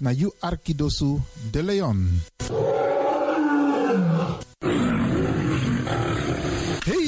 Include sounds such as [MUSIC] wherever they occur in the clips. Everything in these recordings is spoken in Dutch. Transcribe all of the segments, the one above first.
na you Arkidosu de Leon. Hey,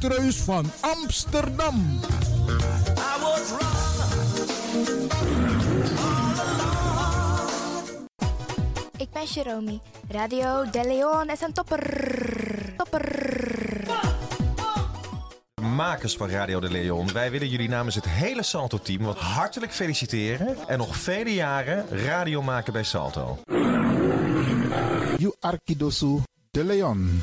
Woutreus van Amsterdam. Ik ben Jeromy. Radio De Leon is een topper. Topper. Makers van Radio de Leon, wij willen jullie namens het hele Salto-team wat hartelijk feliciteren en nog vele jaren radio maken bij Salto. You Arkidosu de Leon.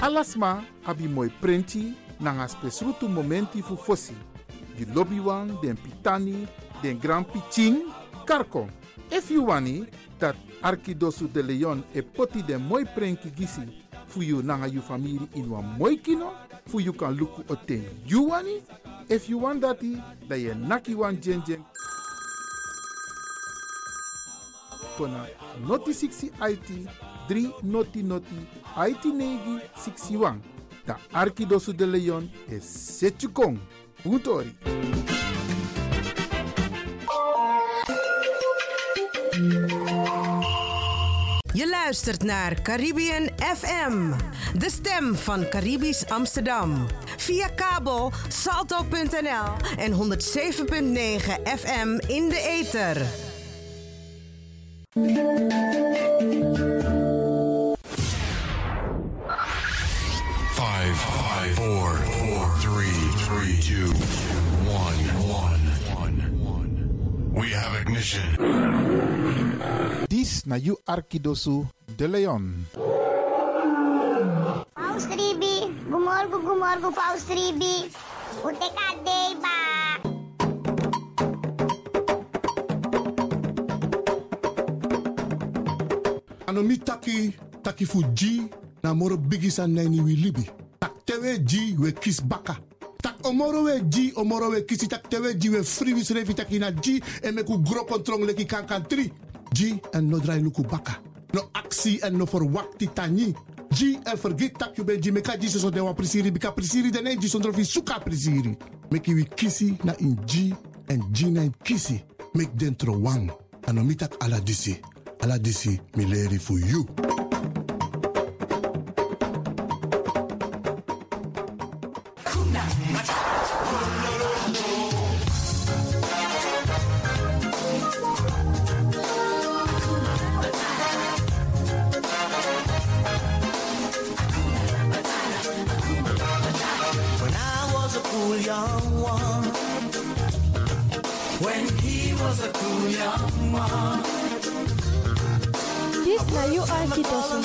Alasma abi moi prenti nanga spesrutu momenti fu fosi. Di lobby wan, den pitani, den grand piching, karko. If you wani, dat Arkidosu de Leon e poti den moi prenki gisi fu you nanga you family in wan moi kino, fu you kan luku oten you wani. If you want dati, da ye naki wan jen. Kona noti 60 IT 3 noti noti IT negi 61. Da Arkidosu de Leon e Setchukong. Puntori. Je luistert naar Caribbean FM, de stem van Caribisch Amsterdam. Via kabel salto.nl en 107.9 FM in de ether. Five, five, four, four, three, three, two, one, one, one. We have ignition. This na you Arkidosu de Leon. Paus Ribi, gumorgo gumorgo Paus Ribi. Ute kadei ba. Anomi taki taki fu G na moro bigisa neni wi libi. Tak tewe G we kis baka. Tak omoro we G omoro we kisi tak tewe G we free wis refi taki na G e me ku gro kontrong leki kan kan tri. G en no drai luku baka. No actie en no verwakti tani. G en vergeet tak you ben G meka G so de wa prisiri bika prisiri de ne G sondro fi suka prisiri. Meki wi kisi na in G en G na in kisi. Mek dentro wang. Anomi tak ala disi. Ala disi mi leri fu you.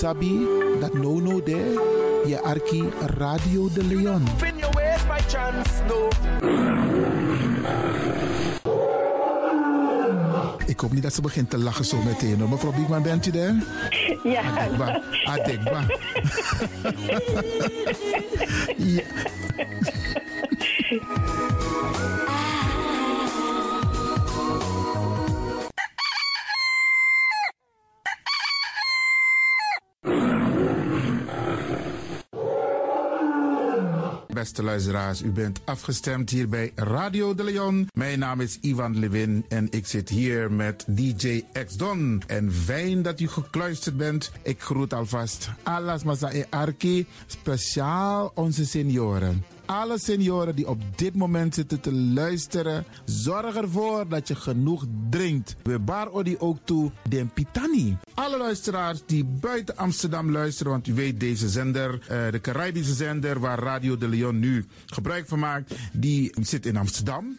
sabi that no no there. Je arki Radio de Leon. Spin your ways by chance, no. Ik hoop niet dat ze begint te lachen zo meteen. hoor. Mevrouw Biekman, bent u daar? Ja. Adekba. Adekba. [LAUGHS] ja. Beste luisteraars, u bent afgestemd hier bij Radio de Leon. Mijn naam is Ivan Levin en ik zit hier met DJ X Don. En fijn dat u gekluisterd bent. Ik groet alvast Alas Masa e Arki, speciaal onze senioren. Alle senioren die op dit moment zitten te luisteren, zorg ervoor dat je genoeg drinkt. We bar odi ook toe den pitani. Alle luisteraars die buiten Amsterdam luisteren, want u weet deze zender, eh, de Caribische zender waar Radio de Leon nu gebruik van maakt, die zit in Amsterdam.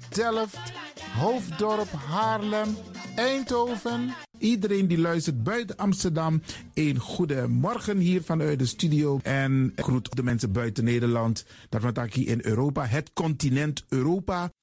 Delft, Hoofddorp, Haarlem, Eindhoven. Iedereen die luistert buiten Amsterdam, een goede morgen hier vanuit de studio. En groet de mensen buiten Nederland, dat we hier in Europa, het continent Europa.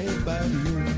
everybody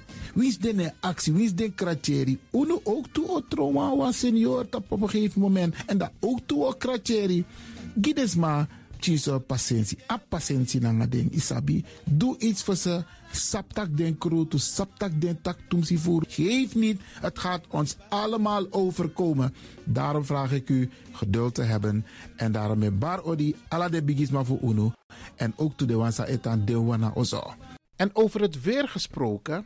Wie is de actie? Wie is de kratjeri? Uno ook toe o trauma wa senior op een gegeven moment. En dat ook toe o kratjeri. Gides maar tjiso patiëntie. A patiëntie na ding isabi. Doe iets voor ze. Saptak den kroto, saptak den tak tumsi voer. Geef niet, het gaat ons allemaal overkomen. Daarom vraag ik u geduld te hebben. En daarom met bar odi ala de bigisma voor uno. En ook to de wansa etan de wana ozo. En over het weer gesproken,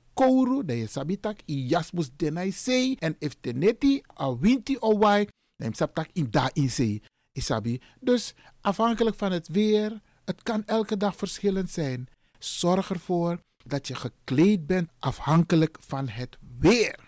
kouru, dan je sabitak i jasmus denai sei. En if teneti a winti o wai, je sabtak in da in sei. Isabi. Dus afhankelijk van het weer, het kan elke dag verschillend zijn. Zorg ervoor dat je gekleed bent afhankelijk van het weer.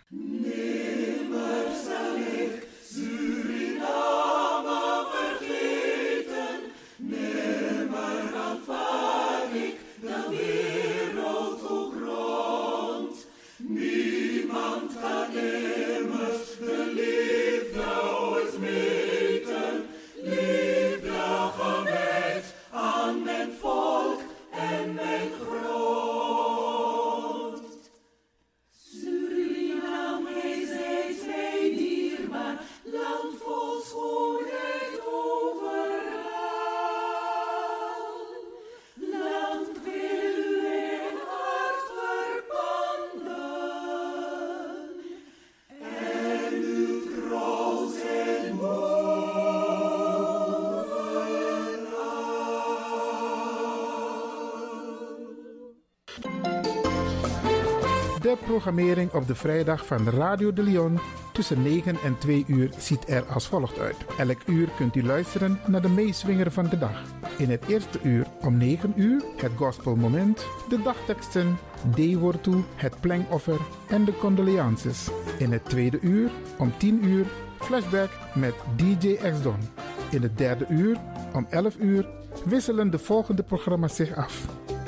De programmering op de vrijdag van Radio de Leon tussen 9 en 2 uur ziet er als volgt uit. Elk uur kunt u luisteren naar de meeswinger van de dag. In het eerste uur om 9 uur het gospelmoment, de dagteksten, D-woord het plengoffer en de condoleances. In het tweede uur om 10 uur flashback met DJ X-Don. In het derde uur om 11 uur wisselen de volgende programma's zich af.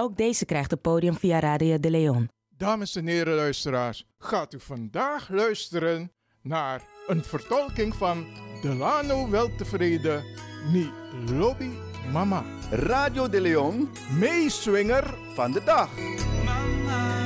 Ook deze krijgt het podium via Radio de Leon. Dames en heren luisteraars, gaat u vandaag luisteren naar een vertolking van Delano Weltevreden, Mi Lobby Mama. Radio de Leon, meeswinger van de dag. Lovi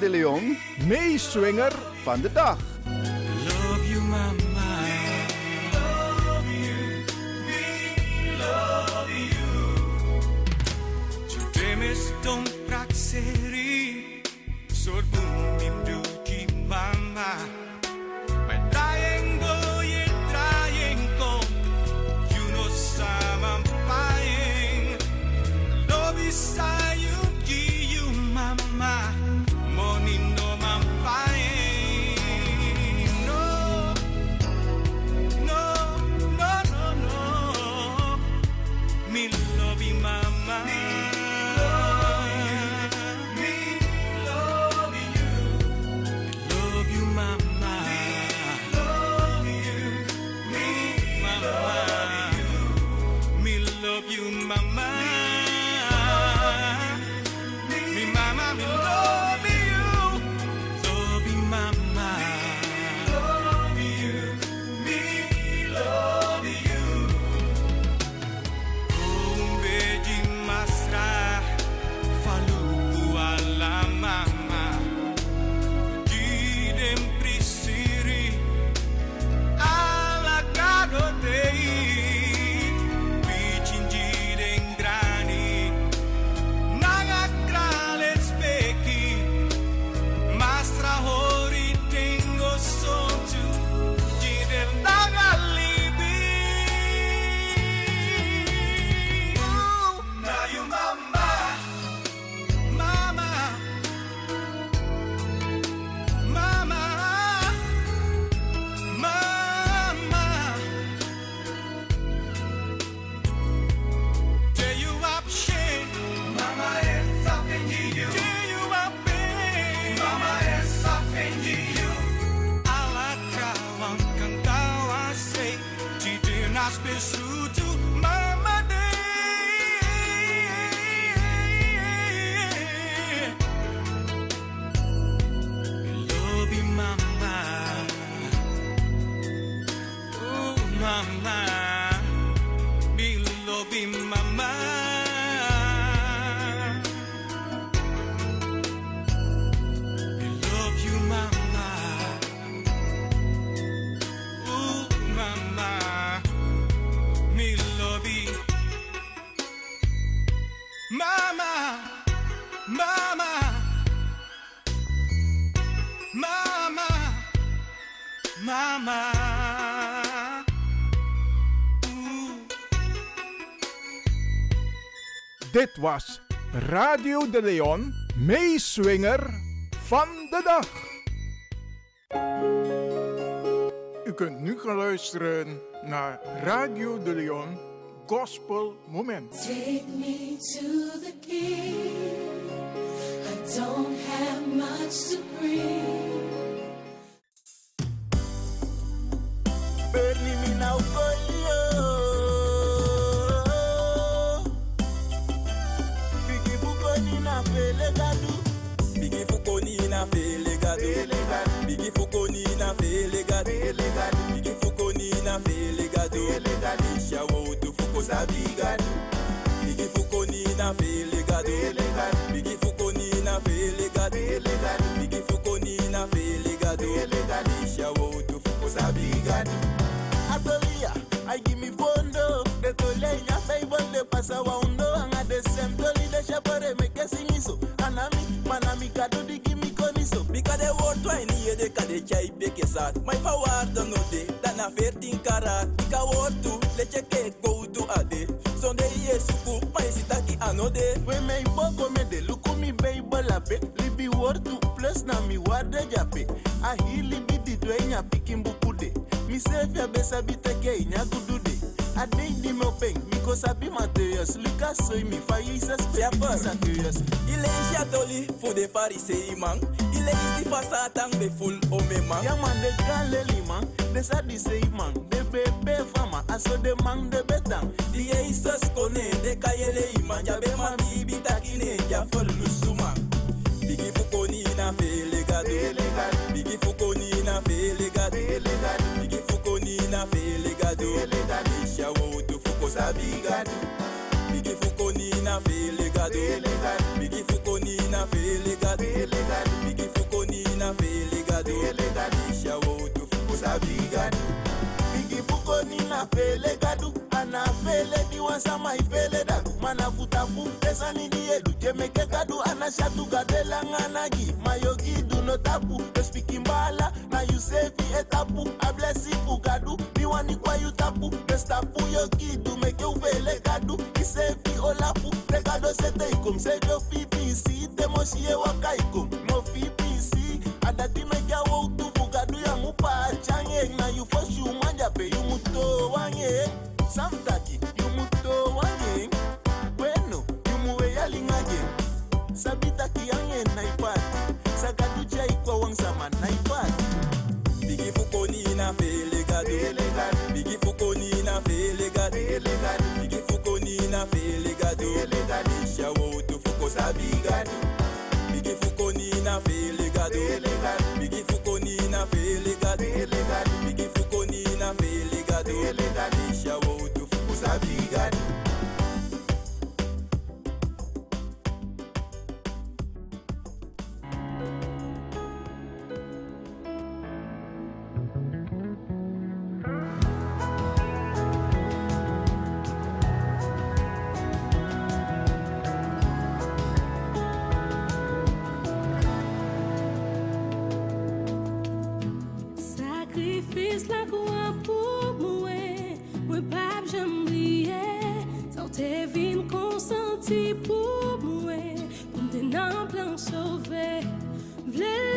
de Leon, meeswinger van de dag. Dit was Radio de Leon, meeswinger van de dag. U kunt nu gaan luisteren naar Radio de Leon Gospel Moment. Take me to the king. I don't have much to bring. Berni mina ukolio Bigi gadu Bigi fukoni na fele gadu Bigi fukoni na fele Isha wo tu fuko sabi gadu Bigi fukoni na fele gadu Bigi fukoni na fele gadu Bigi fukoni na fele Isha wo tu fuko sabi gadu Atolia, I give me fondo. De tole nya Bible de pasa wa undo. Anga de sem toli de shapare me ke singiso Anami, manami kado di so Because they wore 20 years, they can they chai big as My power don't know they, that na 13 karat Because war two, let your cake go to a day. Sunday yes, suku, my sitaki anode When my boko me they look me baby lape Libi war two, plus na mi wada jape Ahili bidi dwenya pikin bukude Mi sefia besa biteke inyakudu I dig the moping, because I be Mateus. Lucas soy mi faillices, pepper, Zacchaeus. Il est chatoli, for the Pharisee man. Il est ici face à tant de foule, man. Yeah man, the Galilee man, the Sadducee man, the bébé fama, I saw the man the betan. The Jesus connaît, the Kayele man, ya be man, eh, the bitakine, ya fol lusuma. Bigi fukoni na fe legat, bigi fukoni na fe legat na fele gado Isha wo tu fuko sabi gado Bigi fukoni na fele gado Bigi fukoni na fele gado Bigi fukoni na fele gado Isha wo tu fuko sabi gado Bigi fukoni na fele gadu Ana fele di wasama ifele dadu manavuta kumpesa nini yedu? Temekekadu anashatugadelanganagi mayogidu no tapu espiki mbala. Na yusevi etapu ablesiku kadu. Miwanikwa yutapu bestapu yogidu meke uvele kadu. Isevi olapu tekado seteikom sevyo fipisi temoshie wakaikom no fipisi adati mekeawo utufu kadu yamupa changeng na yufoshu mwanjape yumuto wangeng sabi Te vin konsanti pou mwen Pou mte nan plan sove. Vle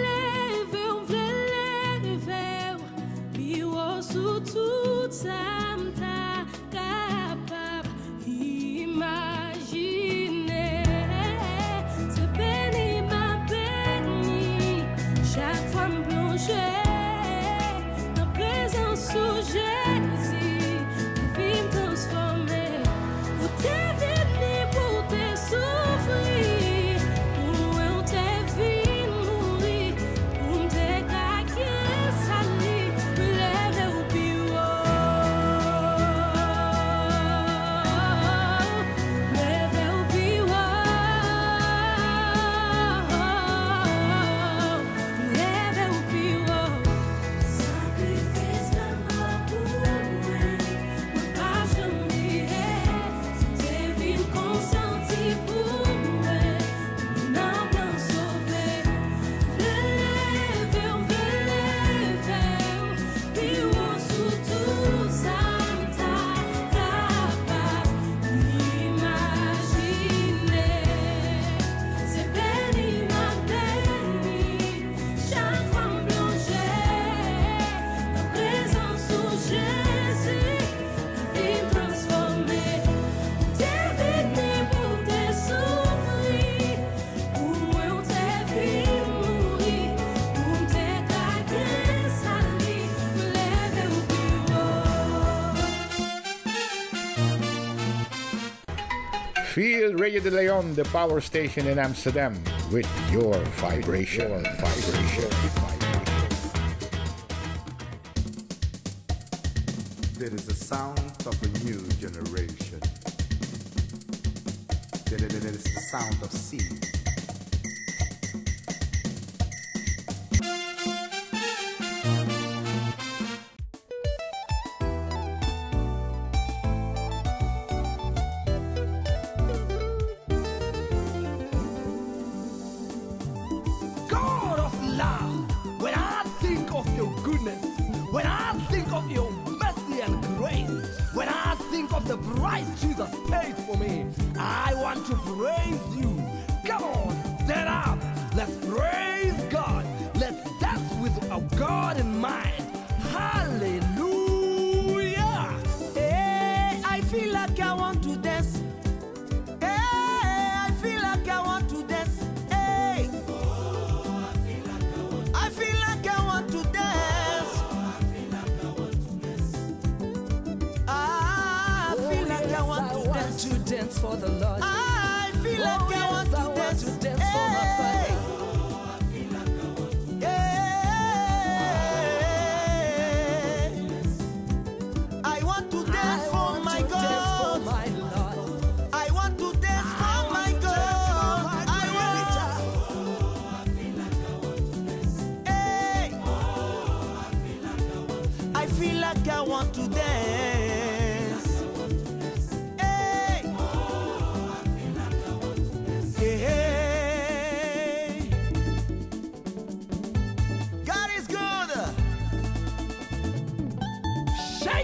Feel Radio de Leon, the power station in Amsterdam, with your vibration. Your vibration. There is a sound of a new generation. There there is the sound of sea.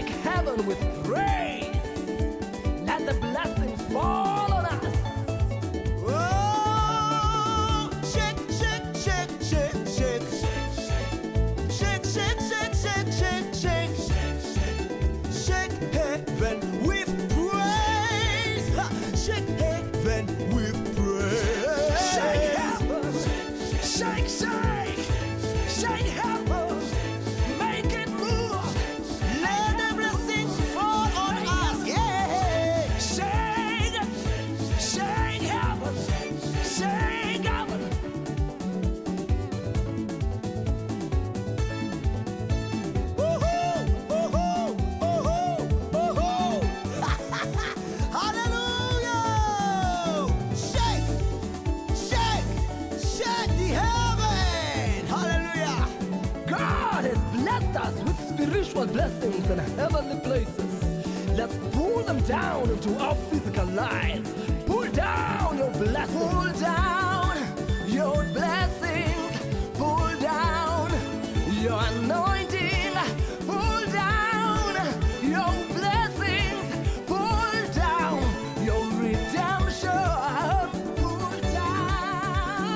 Heaven with praise. Let the blessings blessings in heavenly places. Let's pull them down into our physical lives. Pull down your blessings. Pull down your blessings. Pull down your anointing. Pull down your blessings. Pull down your redemption. Pull down.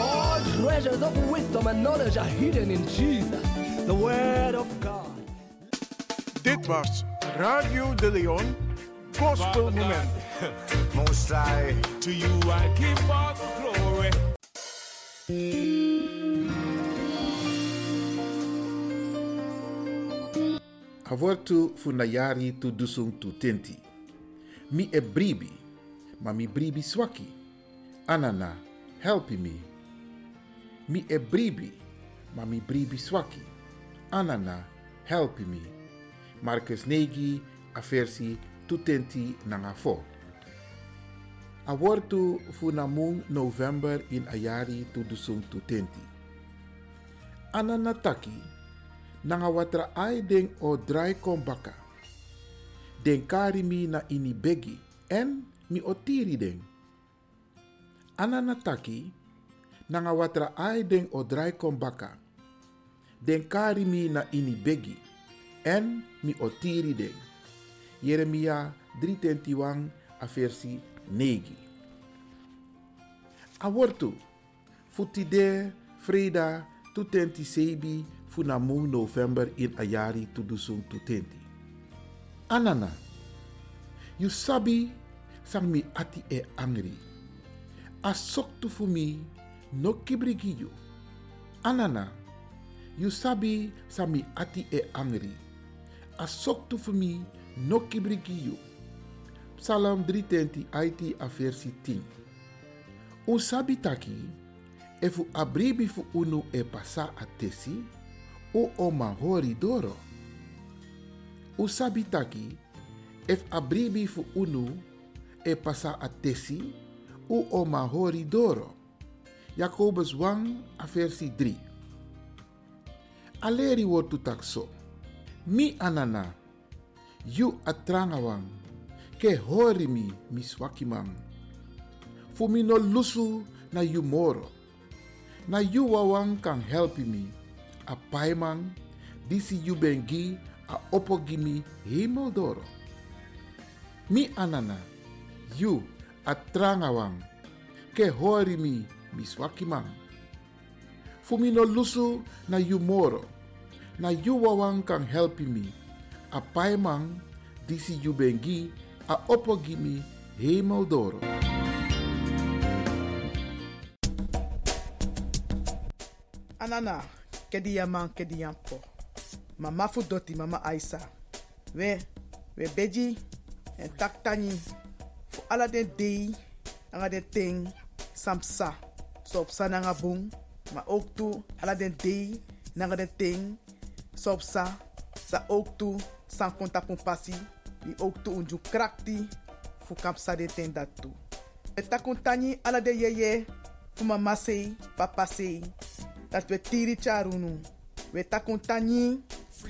All treasures of wisdom and knowledge are hidden in Jesus, the Word of. Dit was Radio de Leon Gospel Moment. Most to you I give all the glory. Avortu funayari tu dusung tu tenti. Mi e bribi, ma mi bribi swaki. Anana, helpi mi. Mi e bribi, ma mi bribi swaki. Anana, helpi mi. Marcus Negi, a versi tu tenti nangafo. Avortu funamung November in ayari tu dusung tu tenti. Anana taki, nanga watra ai den o drai kon baka. Den kari mi na ini begi en mi otiri den. Anana taki, nanga watra ai den o drai kon baka. Den kari mi na ini begi en mi otiri den. Jeremia 321 a versi 9. Awortu, futide, freda, tutenti sebi, funamu november in ayari tudusung tutenti. Anana, you sabi sang mi ati e angri. Asok tu fu mi no. Anana, you sabi sang mi ati e angri. Asok tu fu mi no kibrigiyu. Psalm 320 IT a versi 10. Un sabitaki, if u abribi fu unu e pasa a tesi, u oma hori doro. U sabitaki, if abribi fu unu e pasa a tesi, u oma hori doro. Jacobus 1 a versi 3. Aleri wotu takso. Mi anana, you atrangawang, ke hori mi miswakimang. Fu mi no lusu na you moro. Na you wawang kan help mi. A paimang, disi you bengi a opogimi hemeldoro. Mi anana, you atrangawang, ke hori mi miswakimang. Fu mi no lusu na you moro. Na you wawang kan help mi. A paimang, disi you bengi a opogimi hemeldoro. Anana, kedi yaman kedi yampo. Mama fu mama Aisa. We, we beji en tak tani. Fu ala den dei, anga den ting, samsa. So op sa nanga bung, maar ook toe ala den dei, nanga den ting, so op sa. Sa ook toe, san konta pun pasi. Die ook toe unju krakti, fu kapsa de ten dat toe. Ala de yeye, fu mama sei, papa sei. Dat we tiri charunu. We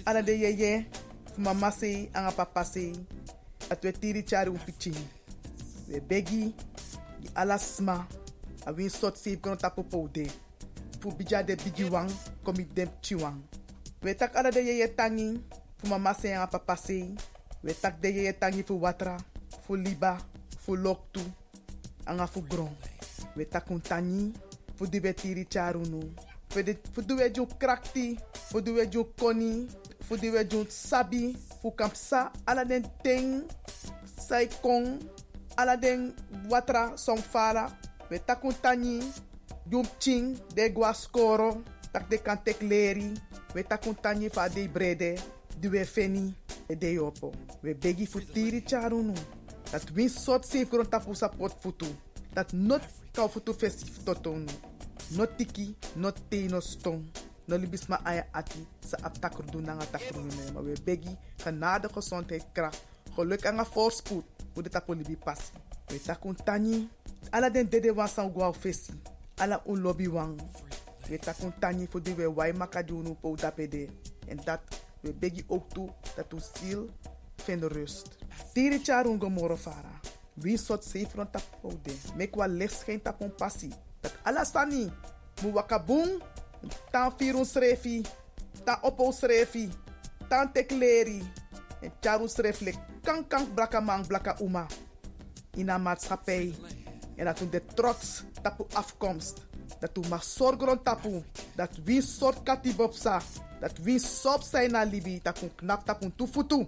ala de yeye, fu mama sei, anga papa sei. Dat we tiri charu pichi. We begi, di ala sma, a win sot sip kono tapu poude. Fu bija de bigi wang, komi dem chiwang. We tak ala de yeye tangi, fu mama anga papa sei. We tak de yeye tangi fu watra, fu liba, fu loktu, anga fu gron. We tani, fu di we tiri charunu. Fu ju krakti, fu di we ju koni, fu di we ju sabi, fu kampsa ala den ting, sai watra song. We tani, jum ching, de gwa skoro, tak de kan tek leri. We takun tani fa de brede, di we feni, e de yopo. We begi fu tiri charunu. Dat win sot safe grond tapu sa pot futu. Dat not kau futu festif totonu. Not tiki, not te, no stong. No libis ma aya ati sa aptakur doen nanga takur nu Maar we begi genade gezondheid kracht. Geluk een voorspoed. Hoe de tapu libi passi. We takun tani. Ala den dede wan san gwa fesi. Ala un lobby wang. We takun tani voor die we wai makadunu po dapede. En dat we begi ook toe dat u ziel vindt rust. Tiri charun gomoro fara. Wie sot rond tapode. Mek wa licht geen tapon passie. Dat alasani. Mu wakabung. Tan firun srefi. Tan opo srefi. Tan tekleri. En charu srefle kan kan blaka man blaka uma. In een maatschappij. En dat de trots tapu afkomst. Dat u mag zorgen rond tapu. Dat wie soort katibopsa. Dat wie sop zijn na libi. Dat u knap tapu tufutu.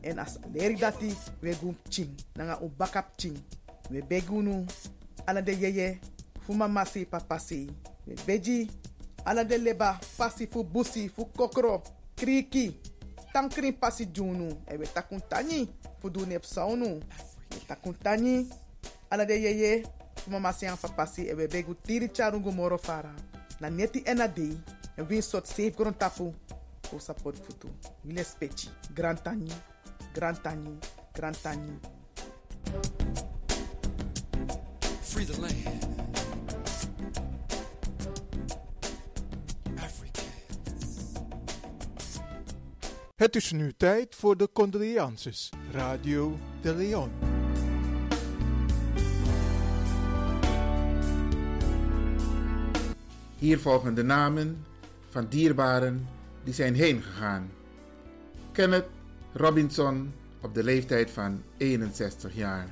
En as leri we gum ching. Nanga u bakap ching. We begunu. Ala de yeye. Fu mama si papa si. We beji. Ala de leba. Pasi fu busi. Fu kokro. Kriki. Tankrin pasi junu. E we takun tani. Fu du nep saunu. We takun tani. Ala de yeye. Fu mama si an papa si. E we begu tiri charungu moro fara. Na neti ena dei. En win sot safe gron tapu. Fu support futu. Wile speci. Grand tani. Grand tani. Grand tani. Free the land. Het is nu tijd voor de condolences. Radio de Leon. Hier volgen de namen van dierbaren die zijn heen gegaan. Kenneth Robinson op de leeftijd van 61 jaar.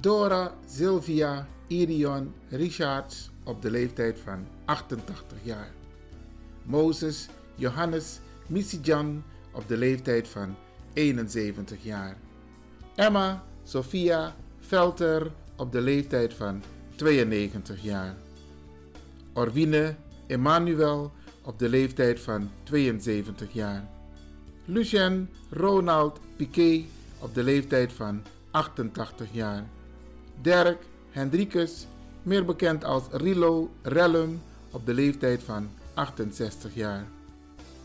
Dora Sylvia Irion Richards op de leeftijd van 88 jaar. Moses Johannes Misijan op de leeftijd van 71 jaar. Emma Sophia Velter op de leeftijd van 92 jaar. Orwine Emmanuel op de leeftijd van 72 jaar. Lucien Ronald Piquet op de leeftijd van 88 jaar. Dirk Hendrikus, meer bekend als Rilo Rellum, op de leeftijd van 68 jaar.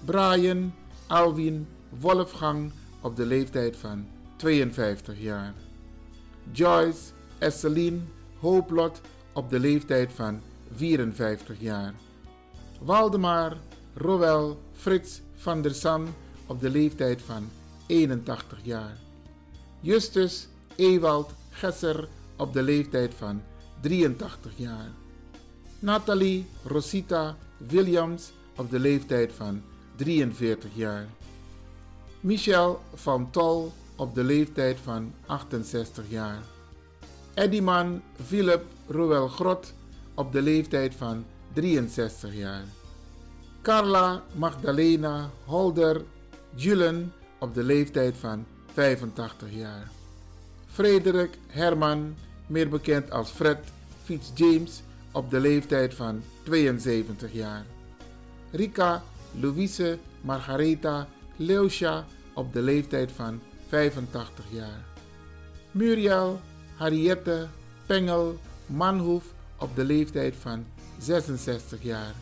Brian Alwin Wolfgang op de leeftijd van 52 jaar. Joyce Esseline Hooplot op de leeftijd van 54 jaar. Waldemar Roel Frits van der San op de leeftijd van 81 jaar. Justus Ewald Gesser op de leeftijd van 83 jaar. Nathalie Rosita Williams op de leeftijd van 43 jaar. Michel van Tol op de leeftijd van 68 jaar. Eddyman Philip Roel Grot op de leeftijd van 63 jaar. Carla Magdalena Holder Julen op de leeftijd van 85 jaar. Frederik Herman, meer bekend als Fred Fitzjames, op de leeftijd van 72 jaar. Rika Louise Margaretha Leusha op de leeftijd van 85 jaar. Muriel Harriette Pengel Manhoef op de leeftijd van 66 jaar.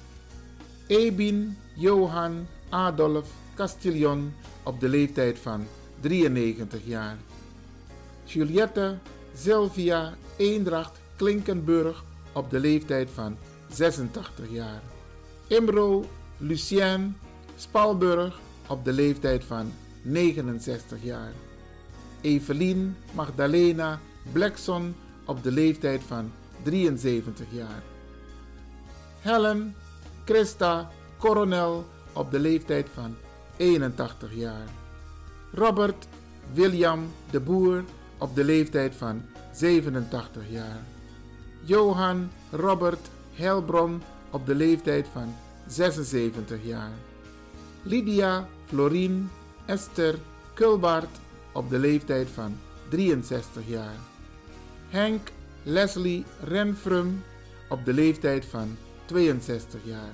Ebin Johan Adolf Castillon op de leeftijd van 93 jaar. Juliette Sylvia Eendracht Klinkenburg op de leeftijd van 86 jaar. Imro Lucien Spalburg op de leeftijd van 69 jaar. Evelien Magdalena Blackson op de leeftijd van 73 jaar. Helen Christa Coronel op de leeftijd van 81 jaar. Robert William de Boer op de leeftijd van 87 jaar. Johan Robert Helbron op de leeftijd van 76 jaar. Lydia Florien Esther Kulbaert op de leeftijd van 63 jaar. Henk Leslie Renfrum op de leeftijd van 62 jaar.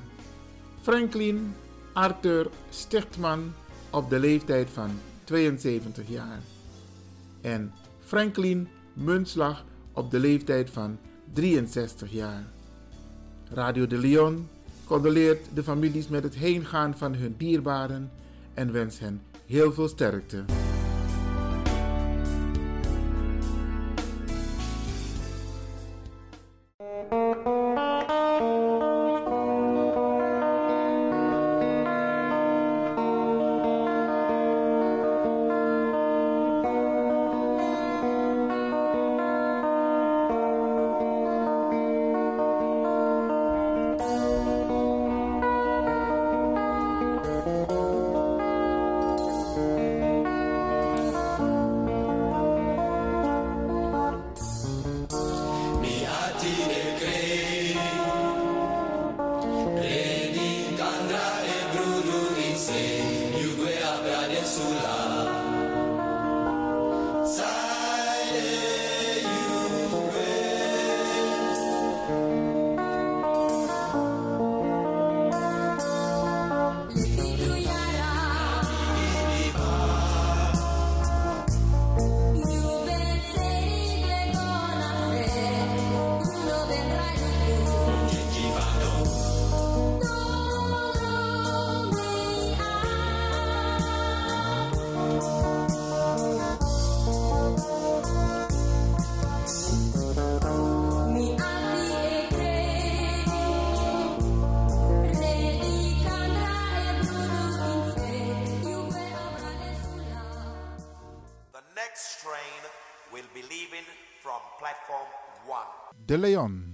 Franklin Arthur Stichtman op de leeftijd van 72 jaar. En Franklin Munslag op de leeftijd van 63 jaar. Radio de Leon condoleert de families met het heengaan van hun dierbaren en wens hen heel veel sterkte. De Leon.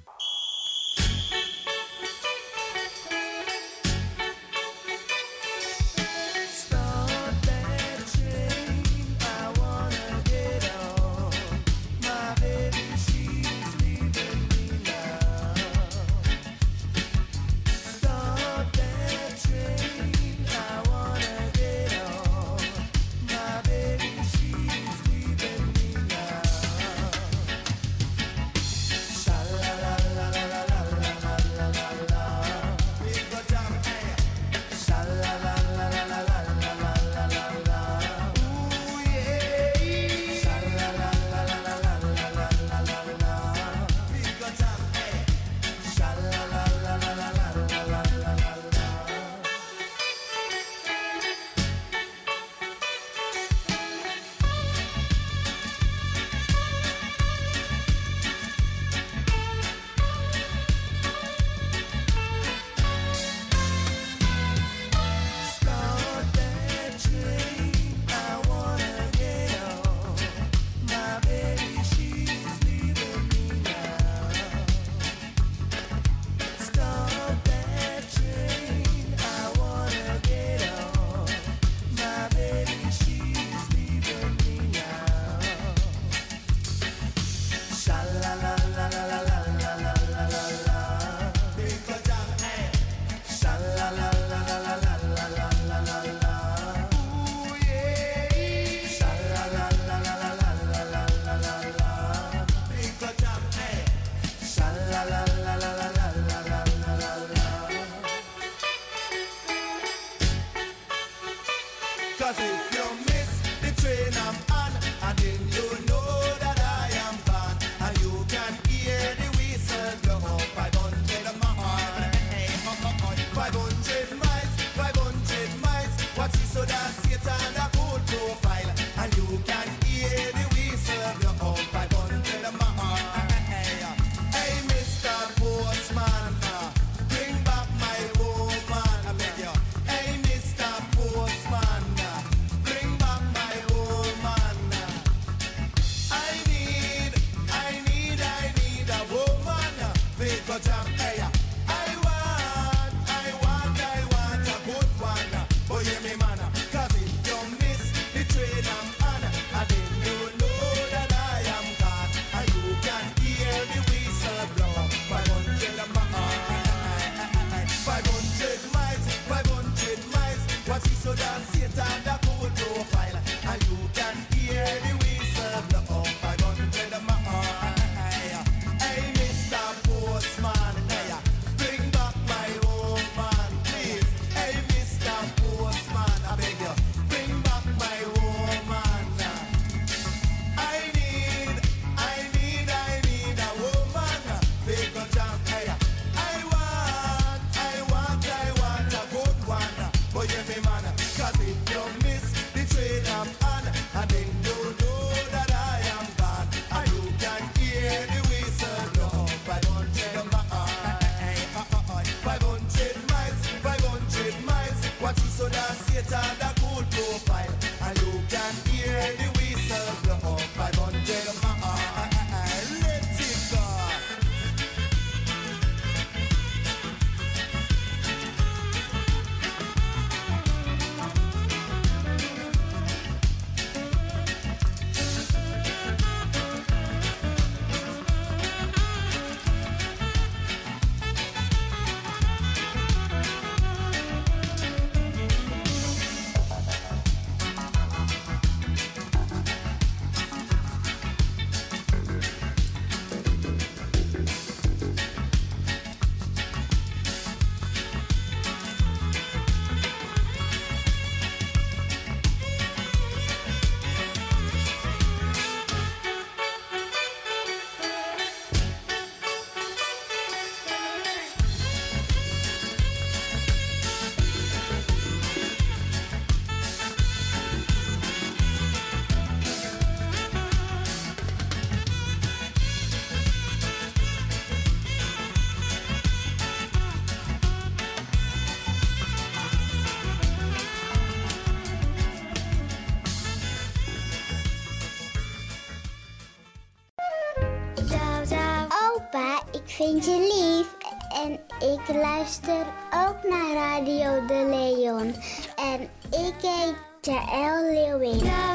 Vind je lief en ik luister ook naar Radio De Leon. En ik heet Jaël Leeuwin.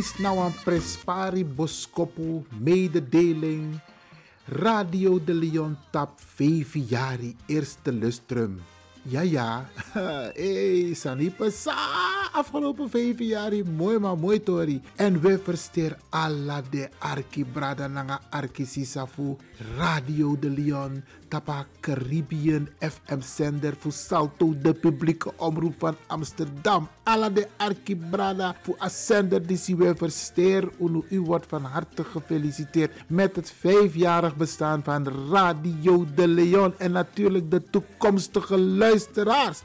Dis nou een prespari boskopu mededeling. Radio de Leon tap 5 jari eerste lustrum. Ja, ja. [LAUGHS] hey, Sanipa sa. Afgelopen vijf jaar, mooi maar mooi tori. En we versteer alla de arki nanga arki sisafu. Radio de Leon. Tapa Caribbean FM zender voor Salto, de publieke omroep van Amsterdam. Alla de arki voor a zender die we versteer. U wordt van harte gefeliciteerd met het vijfjarig bestaan van Radio de Leon. En natuurlijk de toekomstige luisteraars.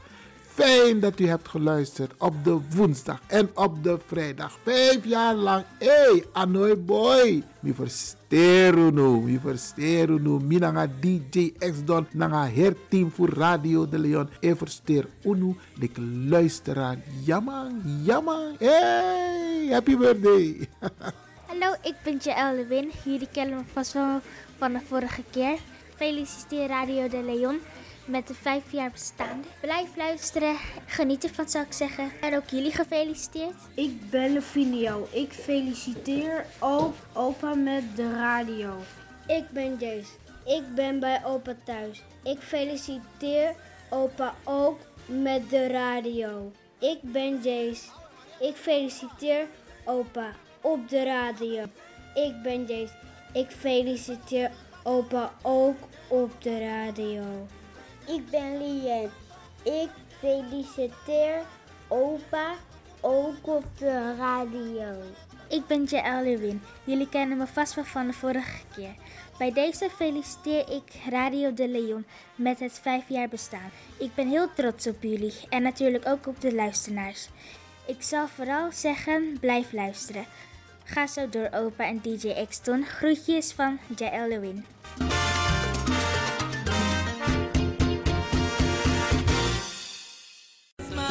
Fijn dat u hebt geluisterd op de woensdag en op de vrijdag. Vijf jaar lang. Hey, Anoy boy. Mi versteer nu. Mi versteer nu. Mi nanga DJ X-Don. Nanga herteam voor Radio de Leon. E versteer unu. De luisteraar. Jammer, jammer. Hey, happy birthday. [LAUGHS] Hallo, ik ben Jaël Lewin. Jullie kennen me vast wel van de vorige keer. Feliciteer Radio de Leon met de vijf jaar bestaande. Blijf luisteren, genieten van zou ik zeggen. En ook jullie gefeliciteerd. Ik ben Lefinio. Ik feliciteer ook opa met de radio. Ik ben Jace. Ik ben bij opa thuis. Ik feliciteer opa ook met de radio. Ik ben Jace. Ik feliciteer opa op de radio. Ik ben Jace. Ik feliciteer opa ook op de radio. Ik ben Lien. Ik feliciteer opa ook op de radio. Ik ben Jaël Lewin. Jullie kennen me vast wel van de vorige keer. Bij deze feliciteer ik Radio de Leon met het vijf jaar bestaan. Ik ben heel trots op jullie en natuurlijk ook op de luisteraars. Ik zal vooral zeggen, blijf luisteren. Ga zo door opa en DJ doen. Groetjes van Jaël Lewin.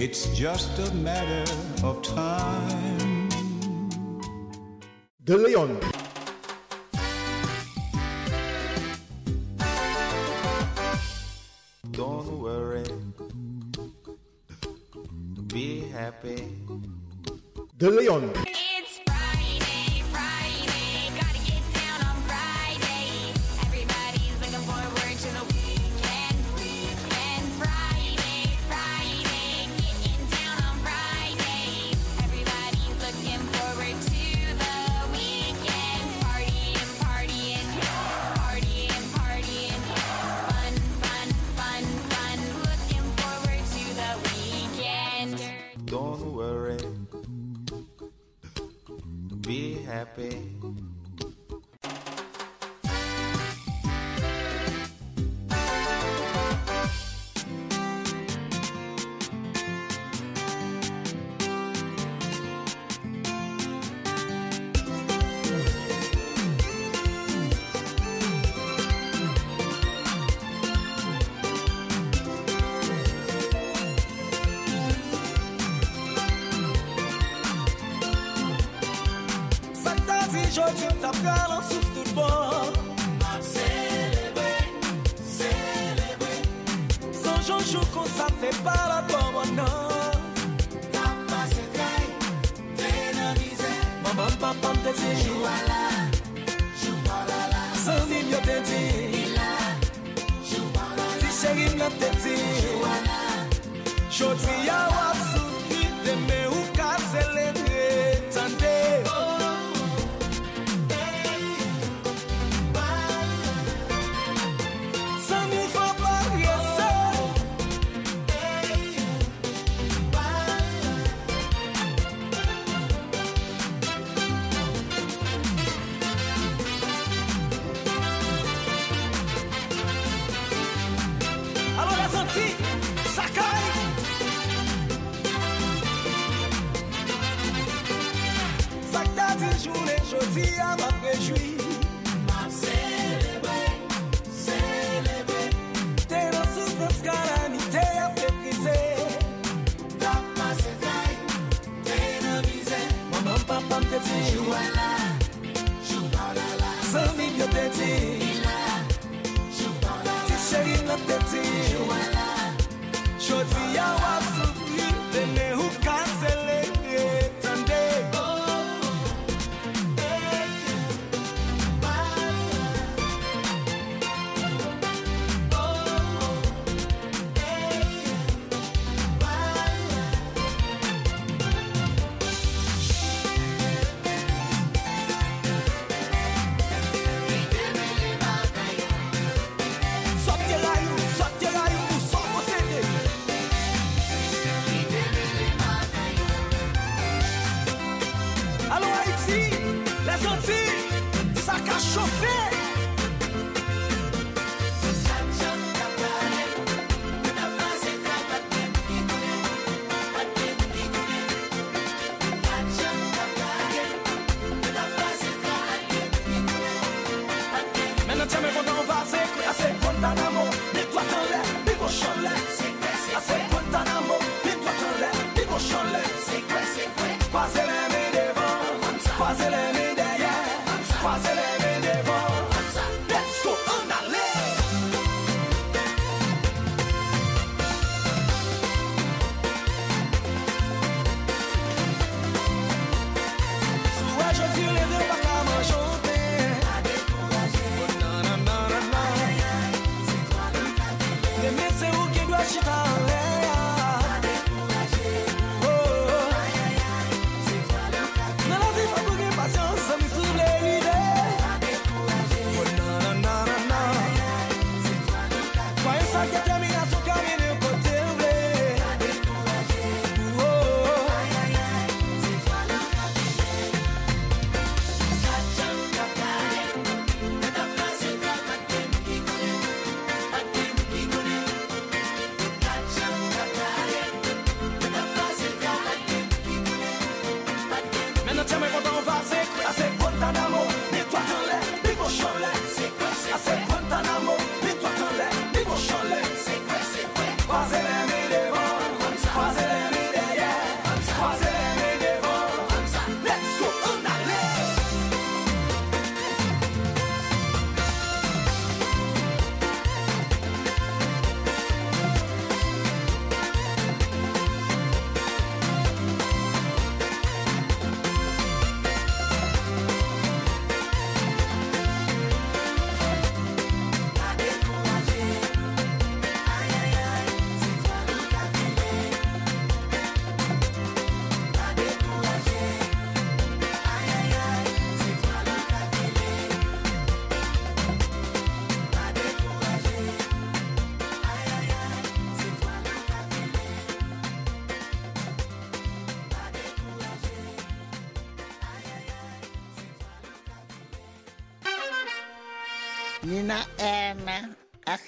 It's just a matter of time. De Leon. Don't worry. Be happy. De Leon. Shoti ya wapsu, ite meuka dirty. Ṣùwàlà. Ṣùbọ̀lálà. Sọ ni you're dirty. Ìlà.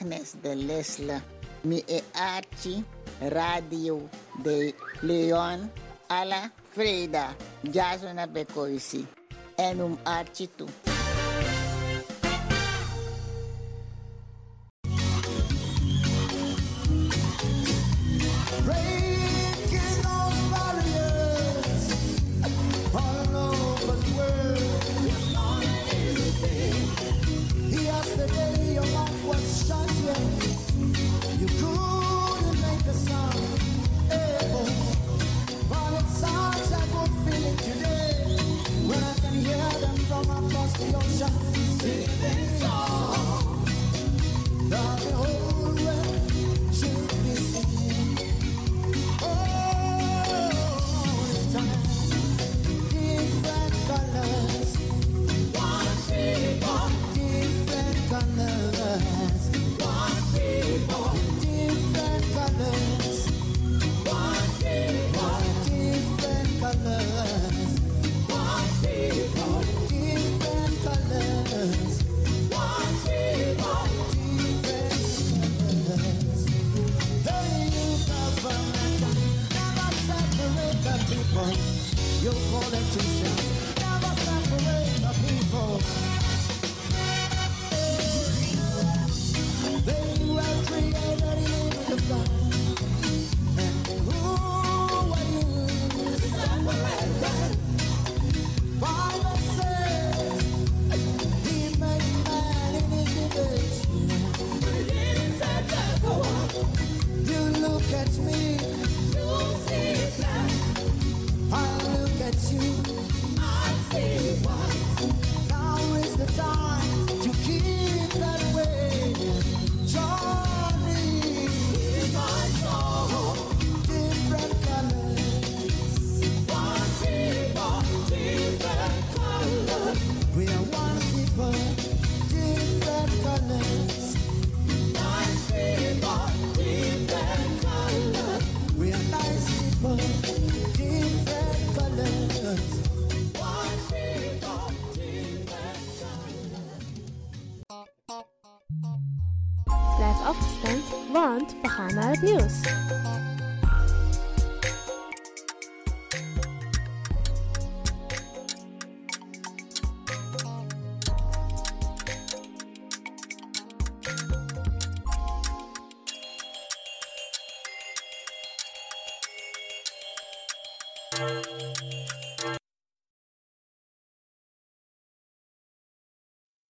Agnes de Lesla, Mieachi, Radio de León, a la Freda, Jasona Becoisi, archie too